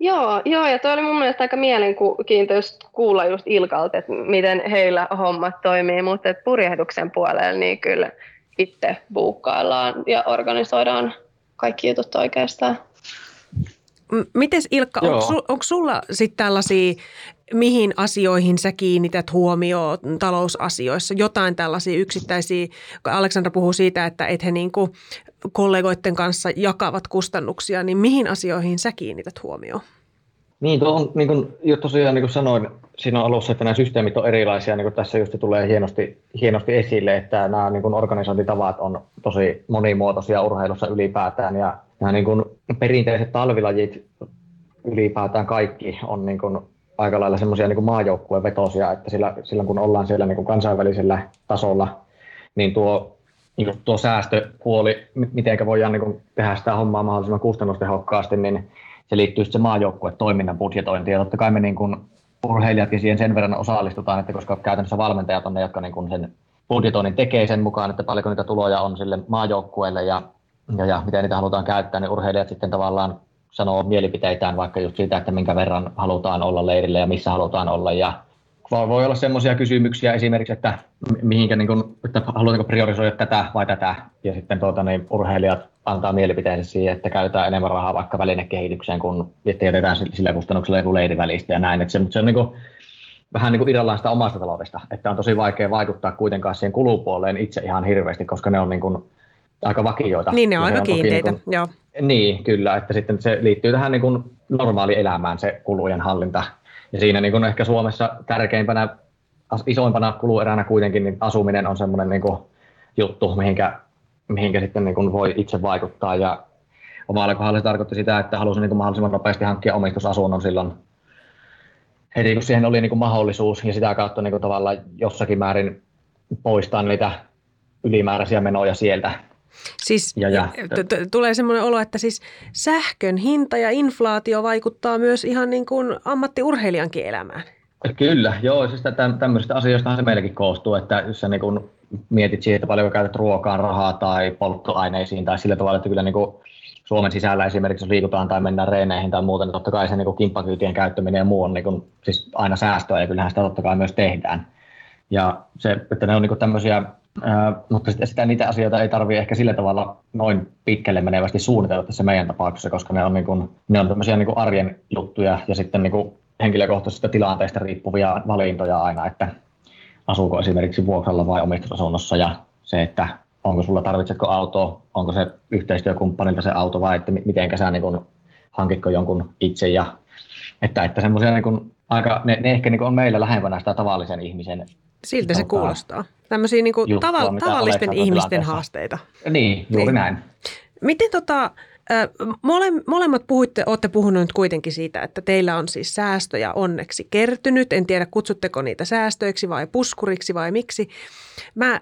Joo, joo, ja toi oli mun mielestä aika mielenkiintoista kuulla just Ilkalta, että miten heillä hommat toimii, mutta et purjehduksen puolella niin kyllä itse buukkaillaan ja organisoidaan kaikki jutut oikeastaan. Mites Ilkka, onko, su, onko sulla sitten tällaisia, mihin asioihin sä kiinnität huomioon talousasioissa? Jotain tällaisia yksittäisiä, Aleksandra puhuu siitä, että et he niinku kollegoiden kanssa jakavat kustannuksia, niin mihin asioihin sä kiinnität huomioon? Niin, tuo on, niin kuin jo tosiaan niin kuin sanoin siinä alussa, että nämä systeemit on erilaisia, niin kuin tässä just tulee hienosti, hienosti esille, että nämä niin kuin organisointitavat on tosi monimuotoisia urheilussa ylipäätään, ja nämä niin kuin perinteiset talvilajit ylipäätään kaikki on niin kuin aika lailla semmoisia niin maajoukkueen vetosia, että sillä, silloin kun ollaan siellä niin kuin kansainvälisellä tasolla, niin tuo, niin kuin tuo säästöpuoli, miten voidaan niin kuin tehdä sitä hommaa mahdollisimman kustannustehokkaasti, niin se liittyy se maajoukkue toiminnan budjetointiin. Ja totta kai me niin kuin urheilijatkin siihen sen verran osallistutaan, että koska käytännössä valmentajat on ne, jotka niin kuin sen budjetoinnin tekee sen mukaan, että paljonko niitä tuloja on sille maajoukkueelle ja, ja, ja miten niitä halutaan käyttää, niin urheilijat sitten tavallaan sanoo mielipiteitään vaikka just siitä, että minkä verran halutaan olla leirillä ja missä halutaan olla ja voi olla sellaisia kysymyksiä esimerkiksi, että mihinkä niin kuin, että haluammeko priorisoida tätä vai tätä, ja sitten tuota, niin urheilijat antaa mielipiteensä siihen, että käytetään enemmän rahaa vaikka välinekehitykseen, kun että jätetään sillä kustannuksella joku leiri välistä ja näin. Että se, se on niin kuin, vähän niin kuin irrallaan sitä omasta taloudesta, että on tosi vaikea vaikuttaa kuitenkaan siihen kulupuoleen itse ihan hirveästi, koska ne on niin kuin aika vakioita. Niin, ne on aika kiinteitä, niin kuin, joo. Niin, kyllä, että sitten se liittyy tähän niin kuin normaali elämään se kulujen hallinta. Ja siinä niin kuin ehkä Suomessa tärkeimpänä, isoimpana kulueränä kuitenkin niin asuminen on semmoinen niin kuin juttu, mihinkä, mihinkä sitten niin kuin voi itse vaikuttaa. Ja omalla kohdalla se tarkoitti sitä, että halusin niin kuin mahdollisimman nopeasti hankkia omistusasunnon silloin heti kun siihen oli niin kuin mahdollisuus ja sitä kautta niin kuin tavallaan jossakin määrin poistaa niitä ylimääräisiä menoja sieltä. Siis ja, ja. T- tulee semmoinen olo, että siis sähkön hinta ja inflaatio vaikuttaa myös ihan niin kuin ammattiurheilijankin elämään. Kyllä, joo, siis tämmöisistä asioista se meilläkin koostuu, että jos sä niin kun mietit siihen, että paljonko käytät ruokaan rahaa tai polttoaineisiin tai sillä tavalla, että kyllä niin kuin Suomen sisällä esimerkiksi, jos liikutaan tai mennään reeneihin tai muuten, niin totta kai se niin kimppakyytien käyttäminen ja muu on niin kuin, siis aina säästöä ja kyllähän sitä totta kai myös tehdään. Ja se, että ne on niin tämmöisiä, ää, mutta sitä, sitä, niitä asioita ei tarvitse ehkä sillä tavalla noin pitkälle menevästi suunnitella tässä meidän tapauksessa, koska ne on, niin kuin, ne on tämmöisiä niin arjen juttuja ja sitten niin kuin henkilökohtaisista tilanteista riippuvia valintoja aina, että asuuko esimerkiksi vuokralla vai omistusasunnossa ja se, että onko sulla, tarvitsetko autoa, onko se yhteistyökumppanilta se auto vai että miten sä niin kun, hankitko jonkun itse ja että, että semmoisia niin aika, ne, ne ehkä niin on meillä lähempänä sitä tavallisen ihmisen Siltä se tota, kuulostaa. Tämmöisiä niin juttua, tava- tavallisten ihmisten haasteita. Niin, juuri niin. näin. Miten tota, Mole, molemmat puhuitte, olette puhuneet kuitenkin siitä, että teillä on siis säästöjä onneksi kertynyt. En tiedä, kutsutteko niitä säästöiksi vai puskuriksi vai miksi. Mä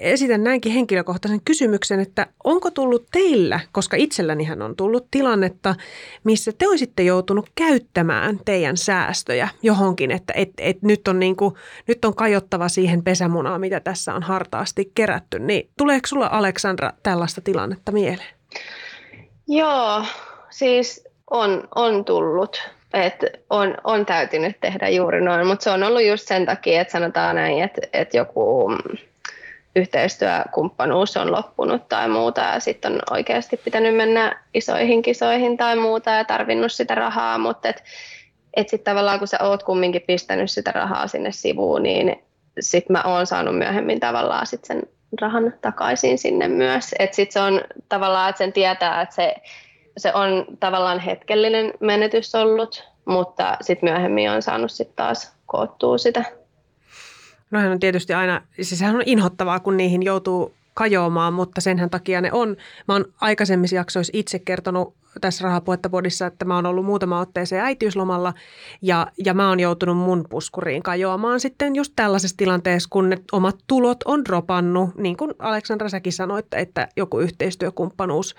esitän näinkin henkilökohtaisen kysymyksen, että onko tullut teillä, koska itsellänihän on tullut tilannetta, missä te olisitte joutunut käyttämään teidän säästöjä johonkin, että et, et nyt, on niin kuin, nyt on kajottava siihen pesämunaan, mitä tässä on hartaasti kerätty. Niin tuleeko sulla Aleksandra tällaista tilannetta mieleen? Joo, siis on, on tullut. että on, on täytynyt tehdä juuri noin, mutta se on ollut just sen takia, että sanotaan näin, että, että joku yhteistyökumppanuus on loppunut tai muuta ja sitten on oikeasti pitänyt mennä isoihin kisoihin tai muuta ja tarvinnut sitä rahaa, mutta et, et sitten tavallaan kun sä oot kumminkin pistänyt sitä rahaa sinne sivuun, niin sitten mä oon saanut myöhemmin tavallaan sit sen rahan takaisin sinne myös. Että sitten se on tavallaan, että sen tietää, että se, se on tavallaan hetkellinen menetys ollut, mutta sitten myöhemmin on saanut sitten taas koottua sitä. No on tietysti aina, siis sehän on inhottavaa, kun niihin joutuu kajoamaan, mutta senhän takia ne on. Mä oon aikaisemmissa jaksoissa itse kertonut tässä rahapuhettapodissa, että mä oon ollut muutama otteeseen äitiyslomalla ja, ja mä oon joutunut mun puskuriin kajoamaan sitten just tällaisessa tilanteessa, kun ne omat tulot on dropannut, niin kuin Aleksandra säkin sanoit, että joku yhteistyökumppanuus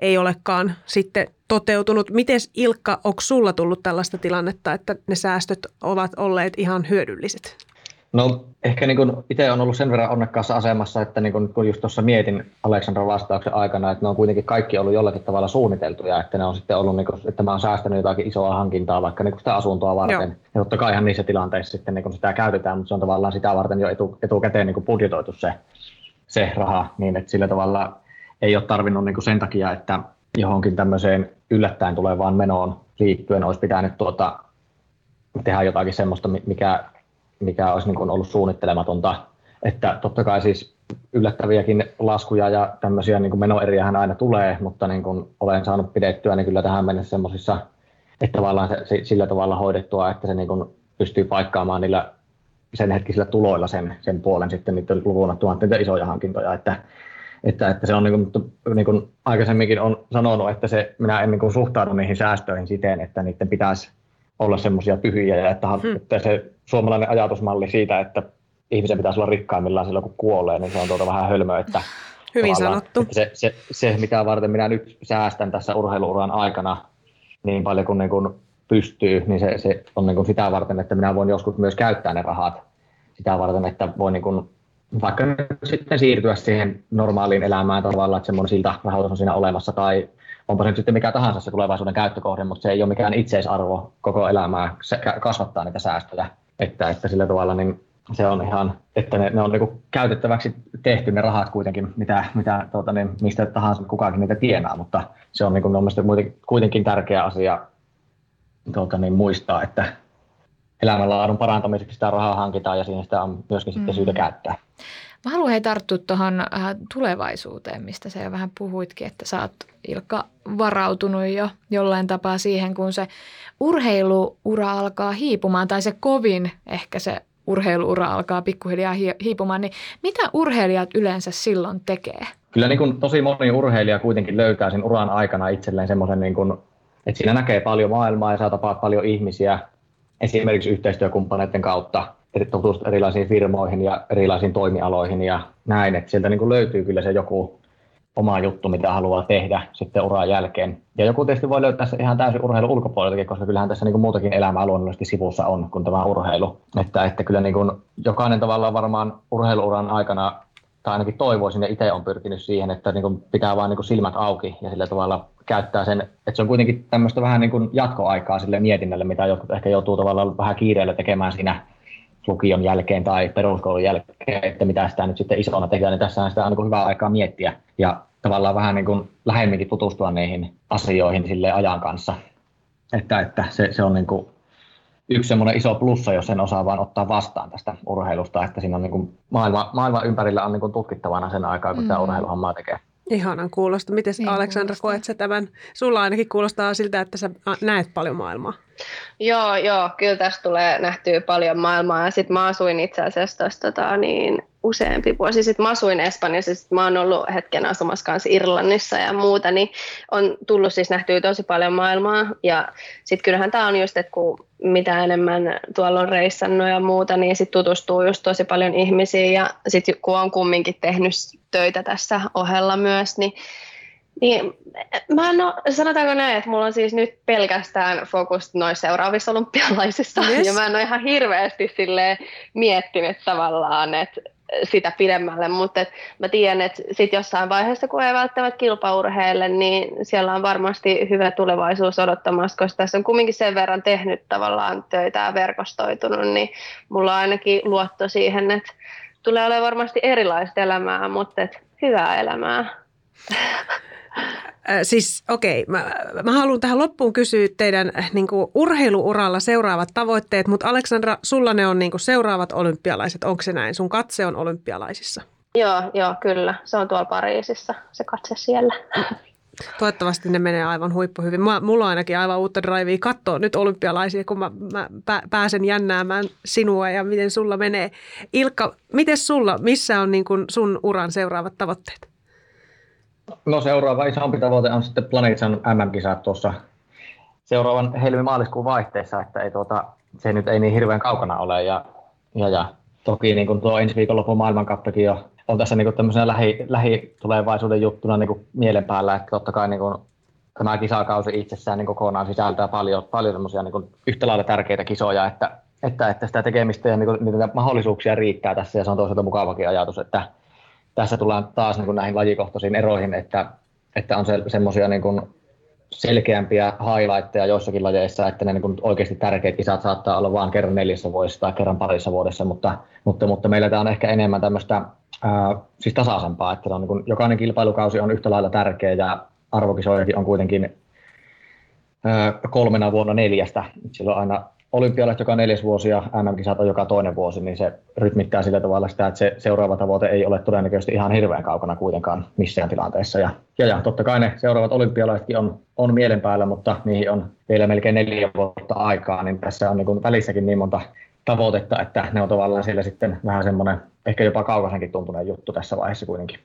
ei olekaan sitten toteutunut. Miten Ilkka, onko sulla tullut tällaista tilannetta, että ne säästöt ovat olleet ihan hyödylliset? No ehkä niin itse on ollut sen verran onnekkaassa asemassa, että niin kun, kun just tuossa mietin Aleksandran vastauksen aikana, että ne on kuitenkin kaikki ollut jollakin tavalla suunniteltuja, että ne on sitten ollut, niin kun, että mä oon säästänyt jotakin isoa hankintaa vaikka niin sitä asuntoa varten. Joo. Ja totta kai ihan niissä tilanteissa sitten niin sitä käytetään, mutta se on tavallaan sitä varten jo etu, etukäteen niin budjetoitu se, se raha, niin että sillä tavalla ei ole tarvinnut niin sen takia, että johonkin tämmöiseen yllättäen tulevaan menoon liittyen olisi pitänyt tuota, tehdä jotakin semmoista, mikä mikä olisi niin kuin ollut suunnittelematonta. Että totta kai siis yllättäviäkin laskuja ja tämmöisiä niin kuin menoeriähän aina tulee, mutta niin kuin olen saanut pidettyä niin kyllä tähän mennessä semmoisissa, että tavallaan se, sillä tavalla hoidettua, että se niin kuin pystyy paikkaamaan niillä sen hetkisillä tuloilla sen, sen puolen sitten niiden luvun niitä isoja hankintoja, että, että, että se on niin kuin, niin kuin aikaisemminkin on sanonut, että se, minä en niin kuin suhtaudu niihin säästöihin siten, että niiden pitäisi olla semmoisia pyhiä ja että, hmm. että se suomalainen ajatusmalli siitä, että ihmisen pitäisi olla rikkaimmillaan silloin, kun kuolee, niin se on tuota vähän hölmöä, että Hyvin sanottu. Että se, se, se, mitä varten minä nyt säästän tässä urheiluuran aikana niin paljon kuin, niin kuin pystyy, niin se, se on niin kuin sitä varten, että minä voin joskus myös käyttää ne rahat sitä varten, että voi niin kuin vaikka sitten siirtyä siihen normaaliin elämään tavallaan, että semmoinen siltä rahoitus on siinä olemassa, tai onpa se sitten mikä tahansa se tulevaisuuden käyttökohde, mutta se ei ole mikään itseisarvo koko elämää se kasvattaa niitä säästöjä. että, että sillä tavalla niin se on ihan, että ne, ne on niin käytettäväksi tehty ne rahat kuitenkin, mitä, mitä tuota, niin, mistä tahansa kukakin niitä tienaa, mutta se on niin kuin, kuitenkin tärkeä asia tuota, niin, muistaa, että elämänlaadun parantamiseksi sitä rahaa hankitaan ja siinä sitä on myöskin mm. sitten syytä käyttää. Mä haluan hei tarttua tuohon äh, tulevaisuuteen, mistä sä jo vähän puhuitkin, että sä oot Ilkka varautunut jo jollain tapaa siihen, kun se urheiluura alkaa hiipumaan tai se kovin ehkä se urheiluura alkaa pikkuhiljaa hiipumaan, niin mitä urheilijat yleensä silloin tekee? Kyllä niin kuin tosi moni urheilija kuitenkin löytää sen uran aikana itselleen semmoisen, niin kuin, että siinä näkee paljon maailmaa ja saa tapaa paljon ihmisiä esimerkiksi yhteistyökumppaneiden kautta tutustua erilaisiin firmoihin ja erilaisiin toimialoihin ja näin, että sieltä niin kuin löytyy kyllä se joku oma juttu, mitä haluaa tehdä sitten uran jälkeen. Ja joku tietysti voi löytää se ihan täysin urheilun ulkopuoleltakin, koska kyllähän tässä niin kuin muutakin elämää luonnollisesti sivussa on kuin tämä urheilu. Että, että kyllä niin kuin jokainen tavallaan varmaan urheiluuran aikana, tai ainakin toivoisin ja itse on pyrkinyt siihen, että niin kuin pitää vaan niin kuin silmät auki ja sillä tavalla käyttää sen, että se on kuitenkin tämmöistä vähän niin kuin jatkoaikaa sille mietinnälle, mitä jotkut ehkä joutuu tavallaan vähän kiireellä tekemään siinä lukion jälkeen tai peruskoulun jälkeen, että mitä sitä nyt sitten isona tehdään, niin tässä on sitä on niin hyvää aikaa miettiä ja tavallaan vähän niin kuin lähemminkin tutustua niihin asioihin sille ajan kanssa. Että, että se, se on niin kuin yksi semmoinen iso plussa, jos sen osaa vaan ottaa vastaan tästä urheilusta, että siinä on niin kuin maailma, maailma ympärillä on niin kuin tutkittavana sen aikaa, kun mm. tämä urheiluhommaa tekee. Ihanan kuulosta. Miten niin Aleksandra koet sä tämän? Sulla ainakin kuulostaa siltä, että sä näet paljon maailmaa. Joo, joo, kyllä tässä tulee nähtyä paljon maailmaa. Ja sitten mä asuin itse asiassa tossa, tota, niin, useampi vuosi sitten. Mä asuin Espanjassa, sitten mä oon ollut hetken asumassa kanssa Irlannissa ja muuta, niin on tullut siis nähtyä tosi paljon maailmaa. Ja sitten kyllähän tämä on just, että kun mitä enemmän tuolla on reissannut ja muuta, niin sitten tutustuu just tosi paljon ihmisiin. Ja sitten kun on kumminkin tehnyt töitä tässä ohella myös, niin niin, mä en ole, sanotaanko näin, että mulla on siis nyt pelkästään fokus noissa seuraavissa olympialaisissa, yes. ja mä en ole ihan hirveästi sille miettinyt tavallaan, että sitä pidemmälle, mutta et mä tiedän, että sit jossain vaiheessa, kun ei välttämättä kilpaurheille, niin siellä on varmasti hyvä tulevaisuus odottamassa, koska tässä on kumminkin sen verran tehnyt tavallaan töitä ja verkostoitunut, niin mulla on ainakin luotto siihen, että tulee olemaan varmasti erilaista elämää, mutta et hyvää elämää. Äh, siis okei, okay, mä, mä haluan tähän loppuun kysyä teidän äh, niin kuin, urheiluuralla seuraavat tavoitteet, mutta Aleksandra, sulla ne on niin kuin, seuraavat olympialaiset, onko se näin? Sun katse on olympialaisissa? Joo, joo, kyllä. Se on tuolla Pariisissa, se katse siellä. Toivottavasti ne menee aivan huippuhyvin. Mulla on ainakin aivan uutta drivea katsoa nyt olympialaisia, kun mä, mä pääsen jännäämään sinua ja miten sulla menee. Ilkka, miten sulla, missä on niin kuin sun uran seuraavat tavoitteet? No seuraava isompi tavoite on sitten Planetsan MM-kisat tuossa seuraavan helmi-maaliskuun vaihteessa, että ei tuota, se nyt ei niin hirveän kaukana ole. Ja, ja, ja toki niin kuin tuo ensi viikonlopun maailmankappakin jo on tässä niin kuin tämmöisenä lähi, lähitulevaisuuden juttuna niin kuin mielen päällä, että totta kai niin kuin tämä kisakausi itsessään niin kokonaan sisältää paljon, paljon semmoisia niin yhtä lailla tärkeitä kisoja, että, että, että sitä tekemistä ja niin kuin, niitä mahdollisuuksia riittää tässä ja se on toisaalta mukavakin ajatus, että, tässä tullaan taas niin kuin näihin lajikohtaisiin eroihin, että, että on se, semmoisia niin selkeämpiä highlightteja joissakin lajeissa, että ne niin kuin oikeasti tärkeät kisat saattaa olla vain kerran neljässä vuodessa tai kerran parissa vuodessa, mutta, mutta, mutta meillä tämä on ehkä enemmän tämmöistä siis tasaisempaa, että on niin kuin, jokainen kilpailukausi on yhtä lailla tärkeä ja arvokisojakin on kuitenkin ää, kolmena vuonna neljästä. Silloin aina olympialaiset joka neljäs vuosi ja MM-kisat on joka toinen vuosi, niin se rytmittää sillä tavalla sitä, että se seuraava tavoite ei ole todennäköisesti ihan hirveän kaukana kuitenkaan missään tilanteessa. Ja, ja, ja totta kai ne seuraavat olympialaisetkin on, on mielen päällä, mutta niihin on vielä melkein neljä vuotta aikaa, niin tässä on niin kuin välissäkin niin monta tavoitetta, että ne on tavallaan siellä sitten vähän semmoinen ehkä jopa kaukaisenkin tuntuneen juttu tässä vaiheessa kuitenkin.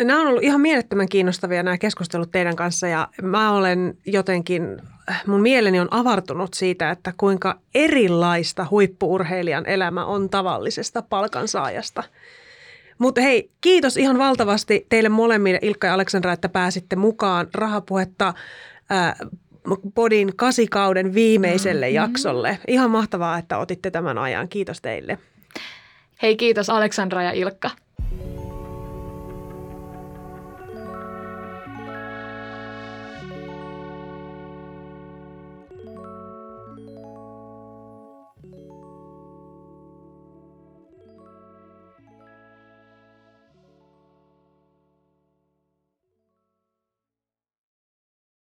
Nämä on ollut ihan mielettömän kiinnostavia nämä keskustelut teidän kanssa ja mä olen jotenkin, mun mieleni on avartunut siitä, että kuinka erilaista huippuurheilijan elämä on tavallisesta palkansaajasta. Mutta hei, kiitos ihan valtavasti teille molemmille, Ilkka ja Aleksandra, että pääsitte mukaan rahapuhetta ää, Podin kasikauden viimeiselle mm-hmm. jaksolle. Ihan mahtavaa, että otitte tämän ajan. Kiitos teille. Hei, kiitos Aleksandra ja Ilkka.